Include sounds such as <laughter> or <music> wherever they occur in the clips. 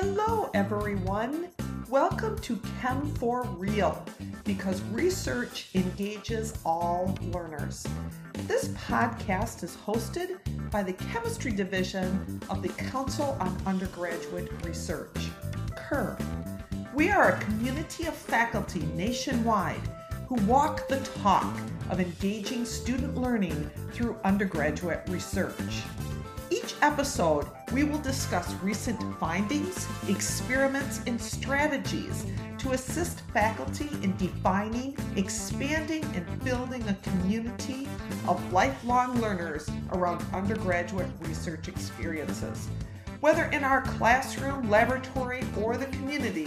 Hello, everyone. Welcome to Chem for Real because research engages all learners. This podcast is hosted by the Chemistry Division of the Council on Undergraduate Research, CUR. We are a community of faculty nationwide who walk the talk of engaging student learning through undergraduate research. Episode, we will discuss recent findings, experiments, and strategies to assist faculty in defining, expanding, and building a community of lifelong learners around undergraduate research experiences. Whether in our classroom, laboratory, or the community,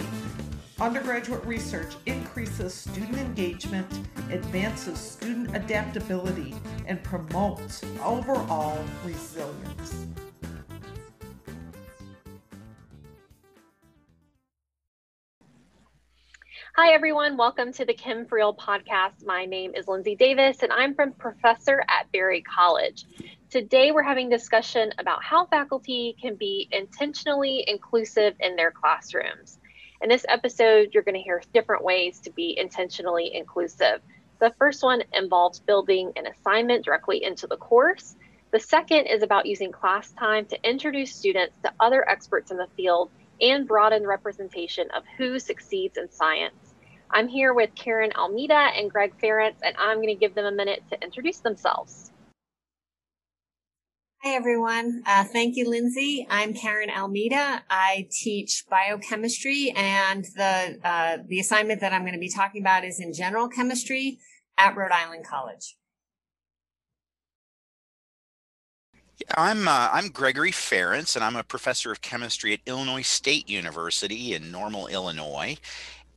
undergraduate research increases student engagement, advances student adaptability, and promotes overall resilience. Hi, everyone. Welcome to the Chem for Real podcast. My name is Lindsay Davis, and I'm from professor at Berry College. Today, we're having discussion about how faculty can be intentionally inclusive in their classrooms. In this episode, you're going to hear different ways to be intentionally inclusive. The first one involves building an assignment directly into the course. The second is about using class time to introduce students to other experts in the field and broaden representation of who succeeds in science. I'm here with Karen Almeida and Greg Ferrence, and I'm going to give them a minute to introduce themselves. Hi, everyone. Uh, thank you, Lindsay. I'm Karen Almeida. I teach biochemistry, and the uh, the assignment that I'm going to be talking about is in general chemistry at Rhode Island College. I'm uh, I'm Gregory Ferrence, and I'm a professor of chemistry at Illinois State University in Normal, Illinois.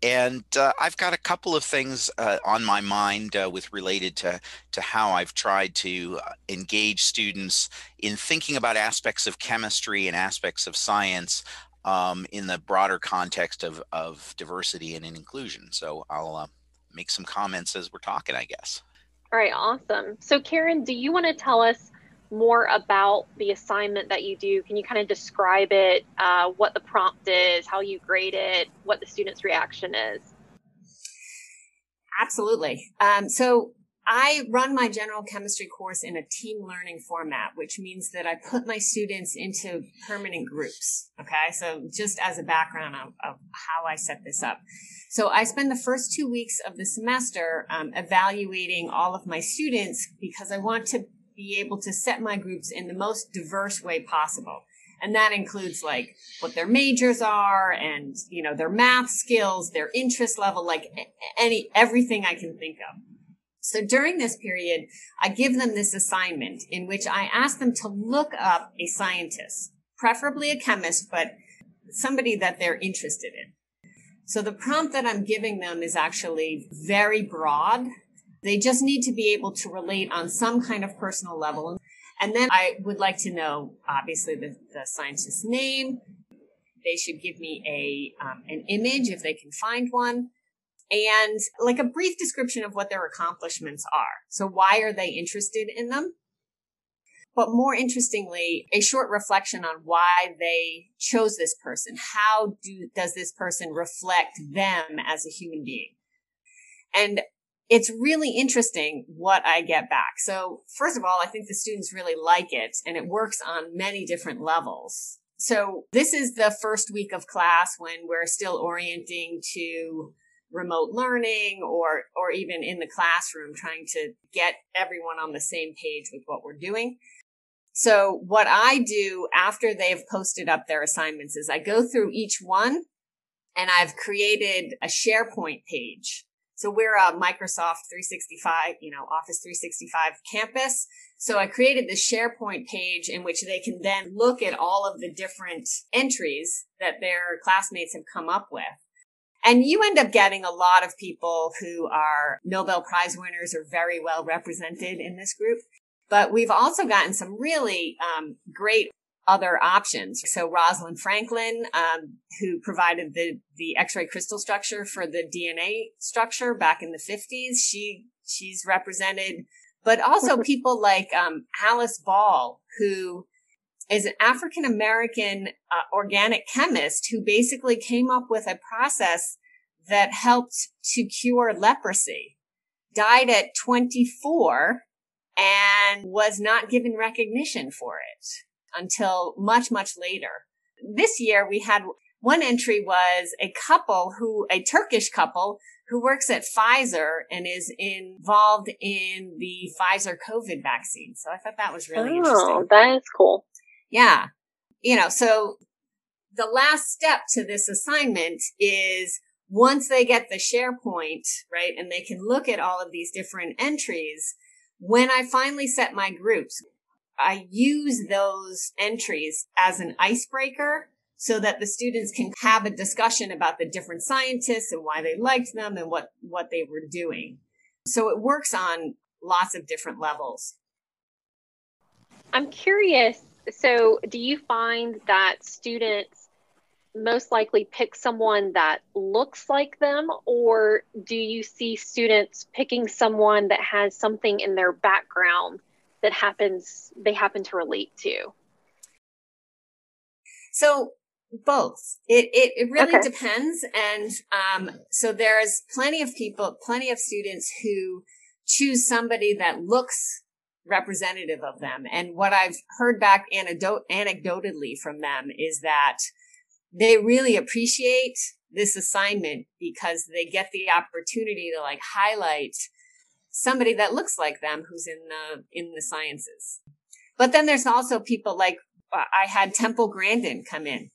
And uh, I've got a couple of things uh, on my mind uh, with related to to how I've tried to uh, engage students in thinking about aspects of chemistry and aspects of science um, in the broader context of of diversity and inclusion. So I'll uh, make some comments as we're talking, I guess. All right, awesome. So Karen, do you want to tell us more about the assignment that you do? Can you kind of describe it, uh, what the prompt is, how you grade it, what the student's reaction is? Absolutely. Um, so I run my general chemistry course in a team learning format, which means that I put my students into permanent groups. Okay. So just as a background of, of how I set this up. So I spend the first two weeks of the semester um, evaluating all of my students because I want to be able to set my groups in the most diverse way possible. And that includes like what their majors are and, you know, their math skills, their interest level, like any, everything I can think of. So during this period, I give them this assignment in which I ask them to look up a scientist, preferably a chemist, but somebody that they're interested in. So the prompt that I'm giving them is actually very broad they just need to be able to relate on some kind of personal level. And then I would like to know, obviously, the, the scientist's name. They should give me a um, an image if they can find one, and like a brief description of what their accomplishments are. So why are they interested in them? But more interestingly, a short reflection on why they chose this person. How do, does this person reflect them as a human being? And it's really interesting what I get back. So first of all, I think the students really like it and it works on many different levels. So this is the first week of class when we're still orienting to remote learning or, or even in the classroom trying to get everyone on the same page with what we're doing. So what I do after they've posted up their assignments is I go through each one and I've created a SharePoint page so we're a Microsoft 365, you know, Office 365 campus. So I created this SharePoint page in which they can then look at all of the different entries that their classmates have come up with. And you end up getting a lot of people who are Nobel Prize winners or very well represented in this group. But we've also gotten some really um, great other options. So Rosalind Franklin, um, who provided the the X-ray crystal structure for the DNA structure back in the 50s, she she's represented. But also <laughs> people like um, Alice Ball, who is an African American uh, organic chemist who basically came up with a process that helped to cure leprosy. Died at 24 and was not given recognition for it until much, much later. This year we had one entry was a couple who, a Turkish couple who works at Pfizer and is involved in the Pfizer COVID vaccine. So I thought that was really oh, interesting. that is cool. Yeah. You know, so the last step to this assignment is once they get the SharePoint, right, and they can look at all of these different entries, when I finally set my groups, I use those entries as an icebreaker so that the students can have a discussion about the different scientists and why they liked them and what, what they were doing. So it works on lots of different levels. I'm curious. So, do you find that students most likely pick someone that looks like them, or do you see students picking someone that has something in their background that happens they happen to relate to? So both. It it, it really okay. depends, and um, so there's plenty of people, plenty of students who choose somebody that looks representative of them. And what I've heard back anecdote, anecdotally from them is that they really appreciate this assignment because they get the opportunity to like highlight somebody that looks like them who's in the in the sciences. But then there's also people like uh, I had Temple Grandin come in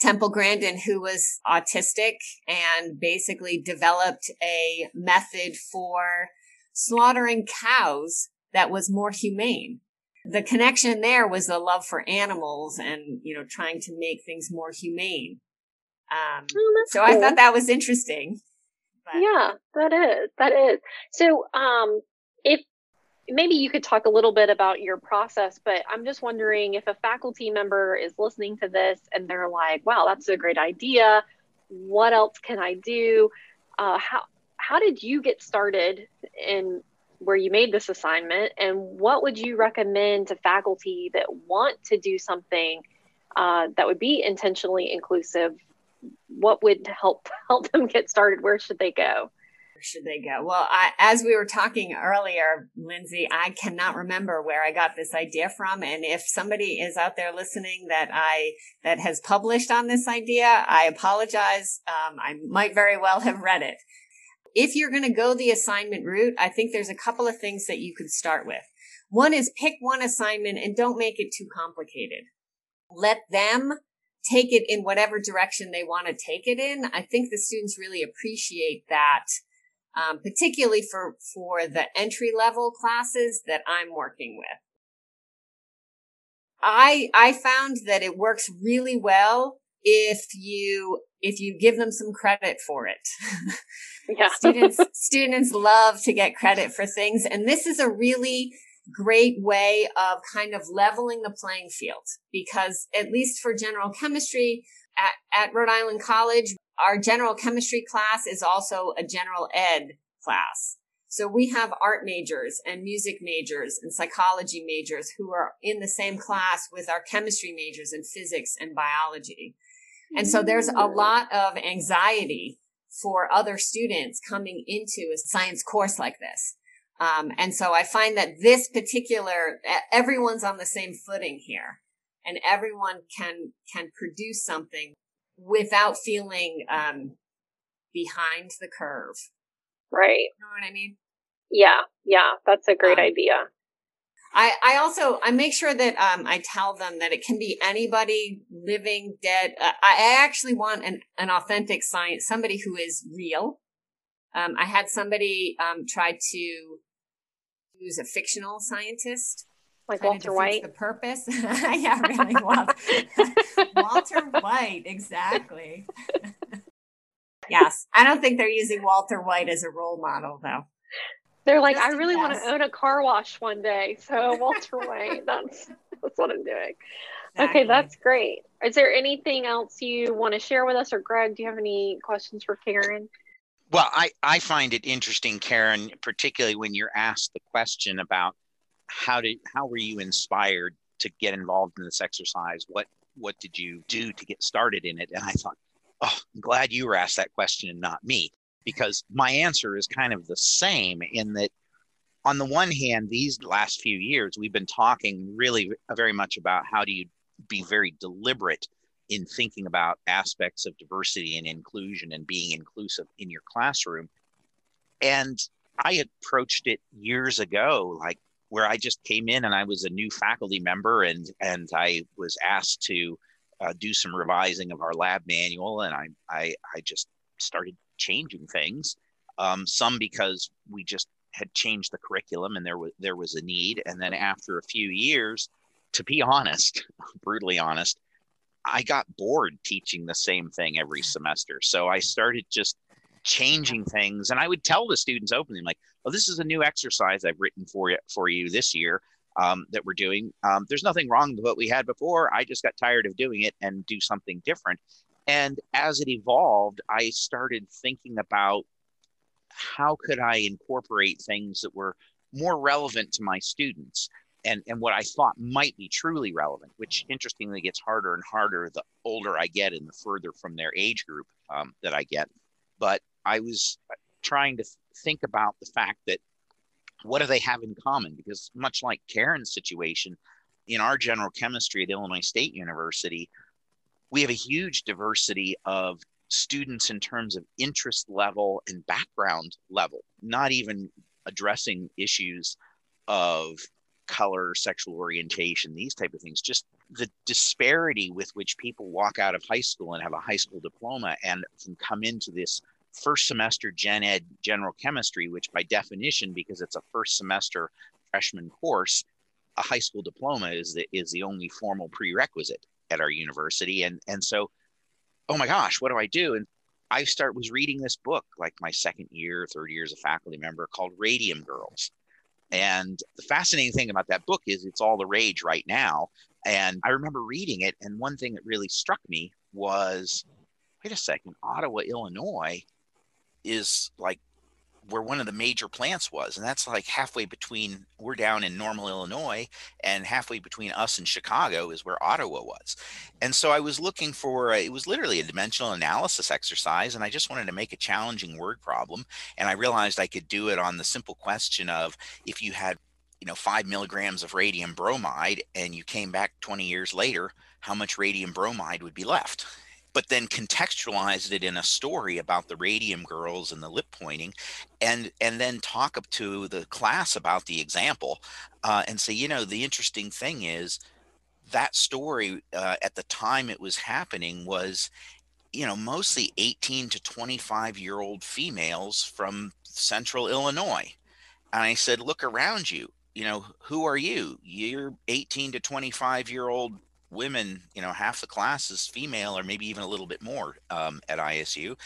Temple Grandin, who was autistic and basically developed a method for slaughtering cows that was more humane. The connection there was the love for animals and, you know, trying to make things more humane. Um, oh, so cool. I thought that was interesting. But. Yeah, that is, that is. So, um, if maybe you could talk a little bit about your process, but I'm just wondering if a faculty member is listening to this and they're like, wow, that's a great idea. What else can I do? Uh, how, how did you get started in where you made this assignment? And what would you recommend to faculty that want to do something uh, that would be intentionally inclusive? What would help <laughs> help them get started? Where should they go? Where should they go? Well, I, as we were talking earlier, Lindsay, I cannot remember where I got this idea from. And if somebody is out there listening that I, that has published on this idea, I apologize. Um, I might very well have read it. If you're going to go the assignment route, I think there's a couple of things that you could start with. One is pick one assignment and don't make it too complicated. Let them take it in whatever direction they want to take it in. I think the students really appreciate that um, particularly for, for the entry level classes that I'm working with. I, I found that it works really well if you, if you give them some credit for it. Yeah. <laughs> students, students love to get credit for things. And this is a really great way of kind of leveling the playing field because at least for general chemistry at, at Rhode Island College, our general chemistry class is also a general ed class. So we have art majors and music majors and psychology majors who are in the same class with our chemistry majors in physics and biology. And so there's a mm. lot of anxiety for other students coming into a science course like this. Um, and so I find that this particular, everyone's on the same footing here and everyone can, can produce something without feeling, um, behind the curve. Right. You know what I mean? Yeah. Yeah. That's a great um, idea. I, I also I make sure that um, I tell them that it can be anybody living dead. Uh, I actually want an, an authentic science, somebody who is real. Um, I had somebody um, try to use a fictional scientist, like Walter White. The purpose, <laughs> yeah, really, Walter, <laughs> Walter White, exactly. <laughs> yes. I don't think they're using Walter White as a role model, though. They're like, Just I really want to own a car wash one day. So Walter White, that's that's what I'm doing. Exactly. Okay, that's great. Is there anything else you want to share with us, or Greg? Do you have any questions for Karen? Well, I, I find it interesting, Karen, particularly when you're asked the question about how did how were you inspired to get involved in this exercise? What what did you do to get started in it? And I thought, oh, I'm glad you were asked that question and not me, because my answer is kind of the same in that on the one hand, these last few years, we've been talking really uh, very much about how do you be very deliberate in thinking about aspects of diversity and inclusion and being inclusive in your classroom. And I approached it years ago, like where I just came in and I was a new faculty member and and I was asked to uh, do some revising of our lab manual and I I, I just started changing things. Um, some because we just had changed the curriculum and there was there was a need. And then after a few years, to be honest, <laughs> brutally honest, I got bored teaching the same thing every semester. So I started just changing things and I would tell the students openly like, "Oh, this is a new exercise I've written for you for you this year um, that we're doing. Um, there's nothing wrong with what we had before. I just got tired of doing it and do something different." And as it evolved, I started thinking about how could I incorporate things that were more relevant to my students and, and what I thought might be truly relevant, which interestingly gets harder and harder the older I get and the further from their age group um, that I get. But I was trying to think about the fact that what do they have in common? Because much like Karen's situation, in our general chemistry at Illinois State University, we have a huge diversity of students in terms of interest level and background level, not even addressing issues of color, sexual orientation, these type of things. Just the disparity with which people walk out of high school and have a high school diploma and can come into this first semester gen ed general chemistry, which by definition, because it's a first semester freshman course, a high school diploma is the is the only formal prerequisite at our university. And and so, oh my gosh, what do I do? And I start was reading this book like my second year, third year as a faculty member called Radium Girls. And the fascinating thing about that book is it's all the rage right now. And I remember reading it, and one thing that really struck me was wait a second, Ottawa, Illinois is like where one of the major plants was. And that's like halfway between, we're down in Normal, Illinois, and halfway between us and Chicago is where Ottawa was. And so I was looking for, it was literally a dimensional analysis exercise. And I just wanted to make a challenging word problem. And I realized I could do it on the simple question of if you had, you know, five milligrams of radium bromide and you came back 20 years later, how much radium bromide would be left? But then contextualized it in a story about the radium girls and the lip pointing and and then talk up to the class about the example uh, and say you know the interesting thing is that story uh, at the time it was happening was you know mostly 18 to 25 year old females from central illinois. And i said look around you. You know who are you? You're 18 to 25 year old women, you know, half the class is female or maybe even a little bit more um, at ISU.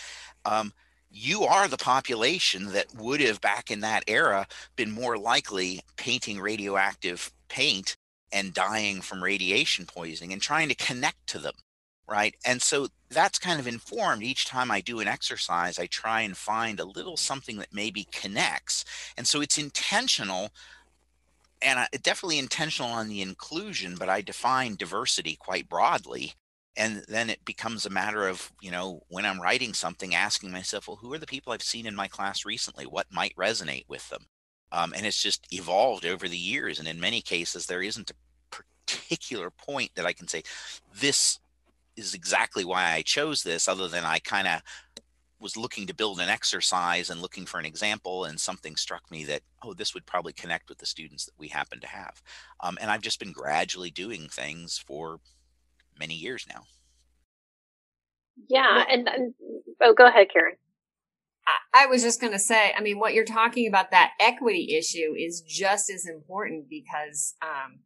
Um, you are the population that would have back in that era been more likely painting radioactive paint and dying from radiation poisoning and trying to connect to them right and so that's kind of informed each time i do an exercise i try and find a little something that maybe connects and so it's intentional and I, definitely intentional on the inclusion, but I define diversity quite broadly. And then it becomes a matter of, you know, when I'm writing something, asking myself, well, who are the people I've seen in my class recently? What might resonate with them? Um, and it's just evolved over the years. And in many cases, there isn't a particular point that I can say, this is exactly why I chose this, other than I kind of was looking to build an exercise and looking for an example and something struck me that oh this would probably connect with the students that we happen to have. Um, and i've just been gradually doing things for many years now. Yeah and, and oh go ahead karen. I was just going to say, I mean, what you're talking about, that equity issue is just as important because um,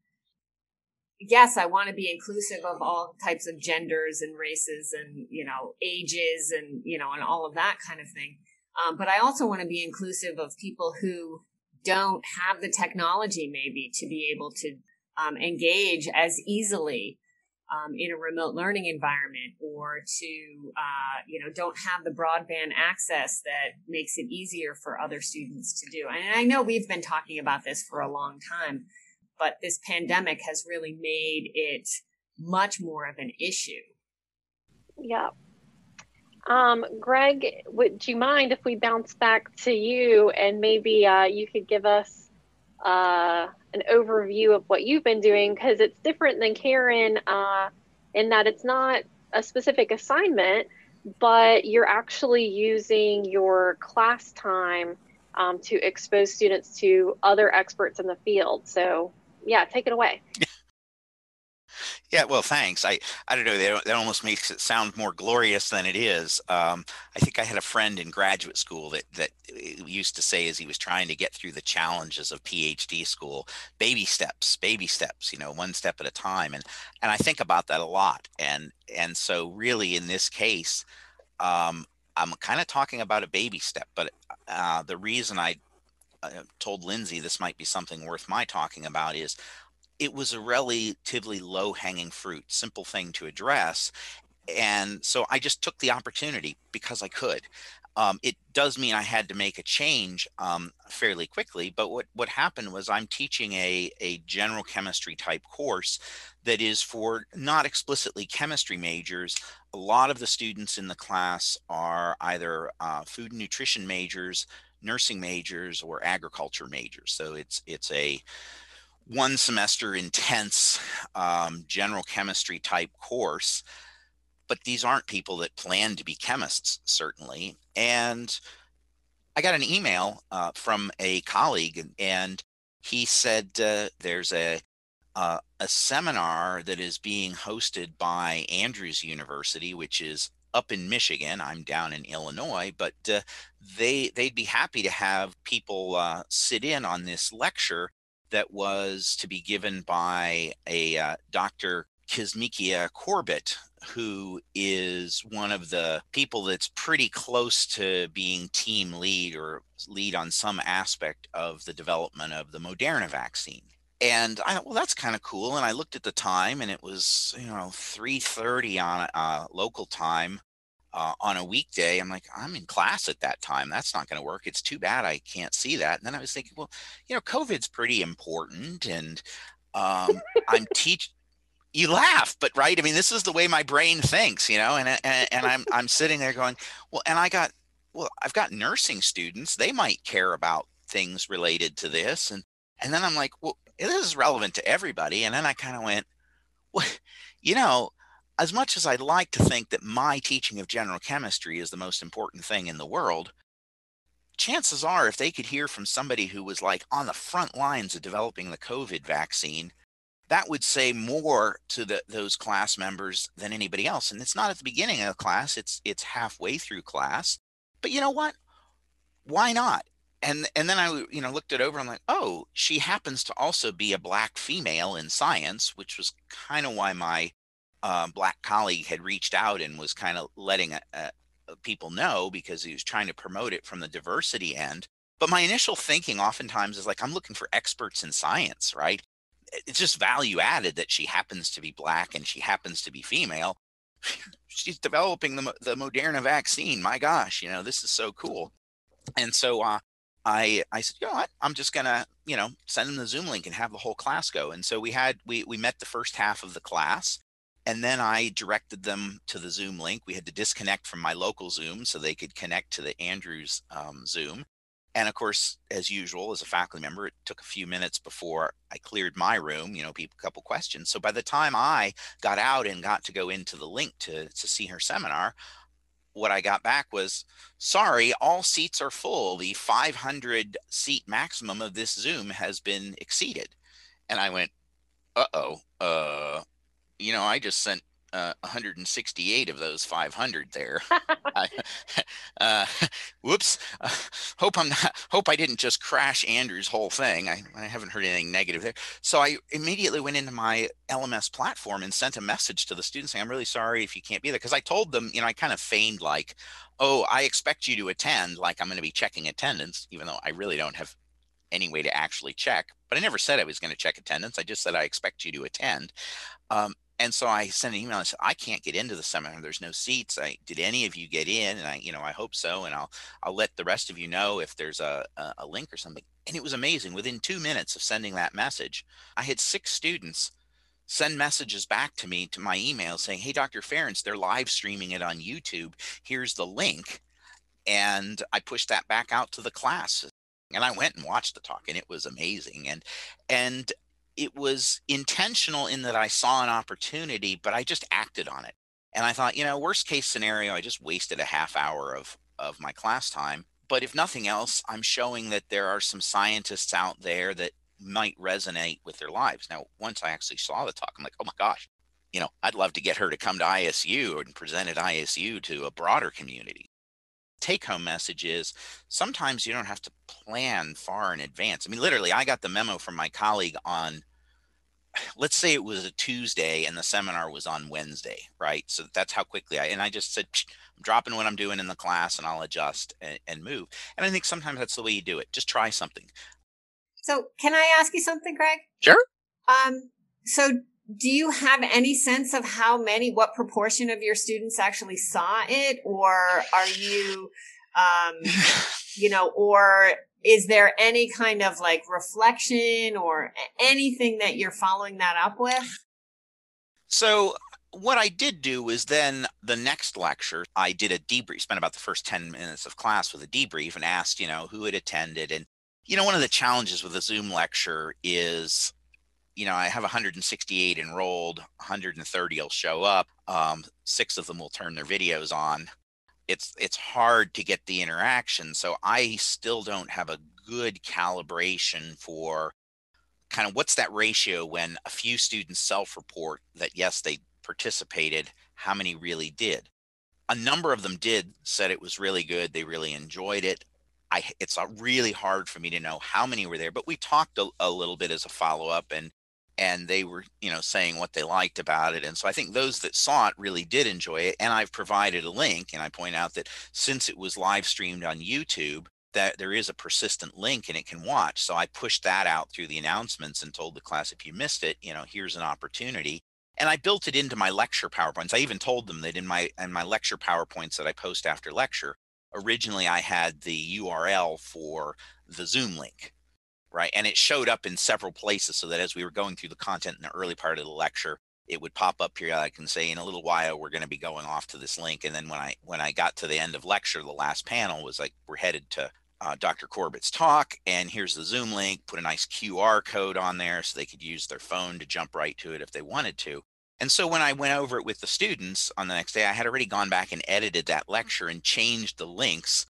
yes, I want to be inclusive of all types of genders and races and, you know, ages and, you know, and all of that kind of thing. Um, but I also want to be inclusive of people who don't have the technology maybe to be able to um, engage as easily um, in a remote learning environment or to, uh, you know, don't have the broadband access that makes it easier for other students to do. And I know we've been talking about this for a long time but this pandemic has really made it much more of an issue. Yeah. Um, Greg, would you mind if we bounce back to you and maybe uh, you could give us uh, an overview of what you've been doing? Because it's different than Karen uh, in that it's not a specific assignment, but you're actually using your class time um, to expose students to other experts in the field. So, yeah, take it away. Yeah, well, thanks. I, I don't know. That, that almost makes it sound more glorious than it is. Um, I think I had a friend in graduate school that that uh, used to say, as he was trying to get through the challenges of PhD school, baby steps, baby steps. You know, one step at a time. And and I think about that a lot. And and so really, in this case, um, I'm kind of talking about a baby step. But uh, the reason I told Lindsay this might be something worth my talking about is it was a relatively low hanging fruit, simple thing to address. And so I just took the opportunity because I could. Um, it does mean I had to make a change um, fairly quickly, but what, what happened was I'm teaching a, a general chemistry type course that is for not explicitly chemistry majors. A lot of the students in the class are either uh, food and nutrition majors, nursing majors, or agriculture majors. So it's it's a one semester intense um, general chemistry type course but these aren't people that plan to be chemists certainly and i got an email uh, from a colleague and he said uh, there's a uh, a seminar that is being hosted by andrews university which is up in michigan i'm down in illinois but uh, they they'd be happy to have people uh, sit in on this lecture that was to be given by a uh, Dr. Kizzmekia Corbett, who is one of the people that's pretty close to being team lead or lead on some aspect of the development of the Moderna vaccine. And I well, that's kind of cool. And I looked at the time, and it was you know 3:30 on uh, local time uh, on a weekday, I'm like, I'm in class at that time. That's not going to work. It's too bad I can't see that. And then I was thinking, well, you know, COVID's pretty important, and um, I'm teach. You laugh, but right? I mean, this is the way my brain thinks, you know. And and, and I'm I'm sitting there going, well, and I got, well, I've got nursing students. They might care about things related to this, and and then I'm like, well, this is relevant to everybody. And then I kind of went, well, you know, as much as I'd like to think that my teaching of general chemistry is the most important thing in the world, chances are if they could hear from somebody who was like on the front lines of developing the COVID vaccine, that would say more to the, those class members than anybody else. And it's not at the beginning of class, it's it's halfway through class. But you know what? Why not? And and then I you know looked it over. I'm like, oh, she happens to also be a black female in science, which was kind of why my uh, black colleague had reached out and was kind of letting uh, uh, people know because he was trying to promote it from the diversity end. But my initial thinking oftentimes is like, I'm looking for experts in science, right? It's just value added that she happens to be black and she happens to be female. <laughs> She's developing the, the Moderna vaccine. My gosh, you know, this is so cool. And so uh, I I said, you know what? I'm just gonna, you know, send them the Zoom link and have the whole class go. And so we had we we met the first half of the class and then I directed them to the Zoom link. We had to disconnect from my local Zoom so they could connect to the Andrews um, Zoom. And of course, as usual, as a faculty member, it took a few minutes before I cleared my room, you know, people, a couple questions. So by the time I got out and got to go into the link to, to see her seminar, what I got back was, sorry, all seats are full. The 500 seat maximum of this Zoom has been exceeded. And I went, uh-oh, uh, you know, I just sent uh, 168 of those 500 there. <laughs> I, <laughs> uh, <laughs> whoops. Uh, hope I'm not. Hope I didn't just crash Andrew's whole thing. I, I haven't heard anything negative there. So I immediately went into my LMS platform and sent a message to the students saying, "I'm really sorry if you can't be there." Because I told them, you know, I kind of feigned like, "Oh, I expect you to attend," like I'm going to be checking attendance, even though I really don't have any way to actually check. But I never said I was going to check attendance. I just said I expect you to attend. Um, and so I sent an email. I said, I can't get into the seminar. There's no seats. I did any of you get in? And I, you know, I hope so. And I'll I'll let the rest of you know if there's a, a, link or something. And it was amazing. Within two minutes of sending that message, I had six students send messages back to me to my email saying, Hey, Dr. Ferrence, they're live streaming it on YouTube. Here's the link. And I pushed that back out to the class. And I went and watched the talk and it was amazing. And and it was intentional in that I saw an opportunity, but I just acted on it. And I thought, you know, worst case scenario, I just wasted a half hour of of my class time. But if nothing else, I'm showing that there are some scientists out there that might resonate with their lives. Now, once I actually saw the talk, I'm like, oh my gosh, you know, I'd love to get her to come to ISU and present at ISU to a broader community. Take home message is sometimes you don't have to plan far in advance. I mean, literally, I got the memo from my colleague on, <sighs> let's say it was a Tuesday and the seminar was on Wednesday, right? So that's how quickly I, and I just said, I'm dropping what I'm doing in the class and I'll adjust and, and move. And I think sometimes that's the way you do it. Just try something. So, can I ask you something, Greg? Sure. Um, so do you have any sense of how many, what proportion of your students actually saw it, or are you, um, <laughs> you know, or is there any kind of like reflection or anything that you're following that up with? So what I did do was then the next lecture, I did a debrief, spent about the first 10 minutes of class with a debrief and asked, you know, who had attended and you know, one of the challenges with a Zoom lecture is, you know, I have 168 enrolled, 130 will show up. Um, six of them will turn their videos on. It's it's hard to get the interaction, so I still don't have a good calibration for kind of what's that ratio when a few students self-report that yes they participated, how many really did. A number of them did said it was really good, they really enjoyed it. I it's really hard for me to know how many were there, but we talked a, a little bit as a follow up and and they were you know saying what they liked about it and so i think those that saw it really did enjoy it and i've provided a link and i point out that since it was live streamed on youtube that there is a persistent link and it can watch so i pushed that out through the announcements and told the class if you missed it you know here's an opportunity and i built it into my lecture powerpoints. I even told them that in my in my lecture powerpoints that i post after lecture originally I had the URL for the Zoom link, right? And it showed up in several places so that as we were going through the content in the early part of the lecture, it would pop up periodically and say, in a little while, we're going to be going off to this link. And then when I when I got to the end of lecture, the last panel was like, we're headed to uh, Dr. Corbett's talk, and here's the Zoom link. Put a nice QR code on there so they could use their phone to jump right to it if they wanted to. And so when I went over it with the students on the next day, I had already gone back and edited that lecture and changed the links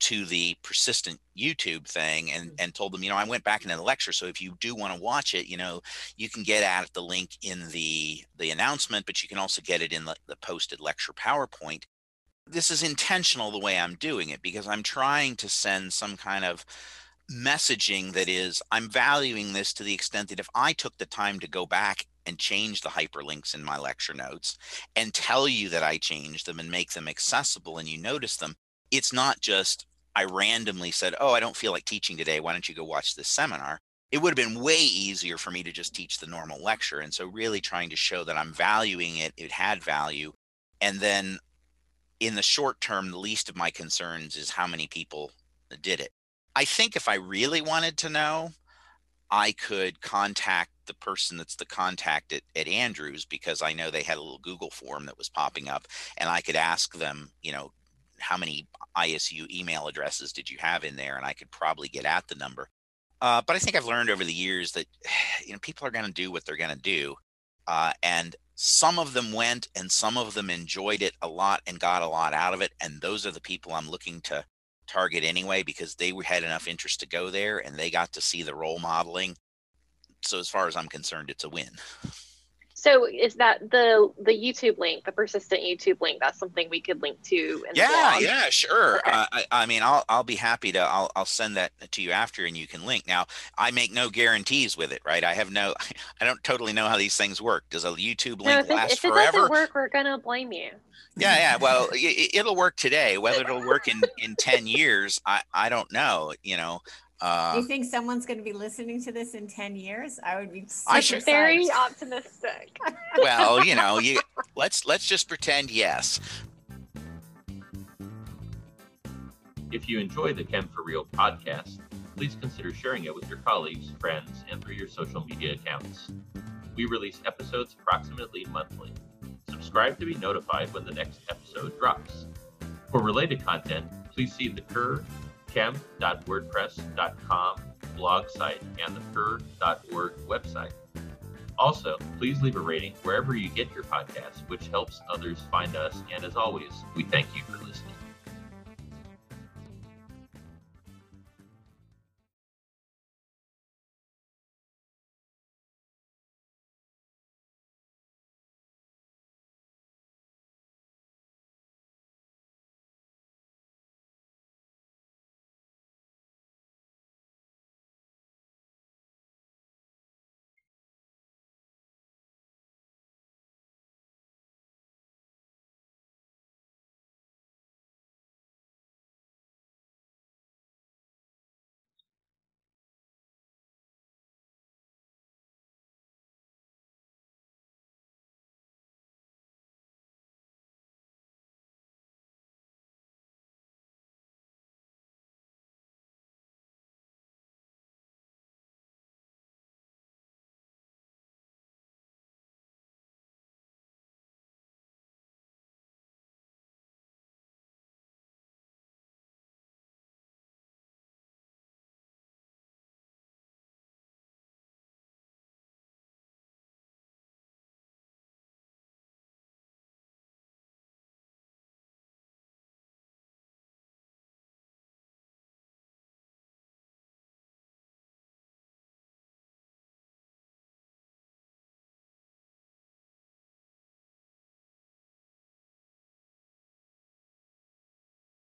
to the persistent YouTube thing and, mm. and told them, you know, I went back into the lecture. So if you do want to watch it, you know, you can get at the link in the the announcement, but you can also get it in the, the posted lecture PowerPoint. This is intentional the way I'm doing it because I'm trying to send some kind of messaging that is I'm valuing this to the extent that if I took the time to go back and change the hyperlinks in my lecture notes and tell you that I changed them and make them accessible and you notice them. It's not just I randomly said, Oh, I don't feel like teaching today. Why don't you go watch this seminar? It would have been way easier for me to just teach the normal lecture. And so, really trying to show that I'm valuing it, it had value. And then in the short term, the least of my concerns is how many people did it. I think if I really wanted to know, I could contact the person that's the contact at, at Andrews because I know they had a little Google form that was popping up and I could ask them, you know, how many ISU email addresses did you have in there? And I could probably get at the number. Uh, but I think I've learned over the years that, <sighs> you know, people are going to do what they're going to do. Uh, and some of them went and some of them enjoyed it a lot and got a lot out of it. And those are the people I'm looking to target anyway because they had enough interest to go there and they got to see the role modeling so as far as I'm concerned, it's a win. So is that the the YouTube link, the persistent YouTube link? That's something we could link to. yeah, yeah, sure. Okay. Uh, I, I, mean, I'll I'll be happy to. I'll I'll send that to you after, and you can link. Now, I make no guarantees with it, right? I have no. <laughs> I don't totally know how these things work. Does a YouTube link no, if last if forever? If it doesn't work, we're gonna blame you. Yeah, yeah. <laughs> Well, it, it'll work today. Whether it'll work in in ten years, I I don't know. You know, Uh, Do you think someone's going to be listening to this in 10 years? I would be super I should- Very psyched. <laughs> optimistic. well, you know, you let's let's just pretend yes. If you enjoy the Chem for Real podcast, please consider sharing it with your colleagues, friends, and through your social media accounts. We release episodes approximately monthly. Subscribe to be notified when the next episode drops. For related content, please see the CUR chem.wordpress.com blog site and the cur.org website. Also, please leave a rating wherever you get your podcast, which helps others find us. And as always, we thank you for listening.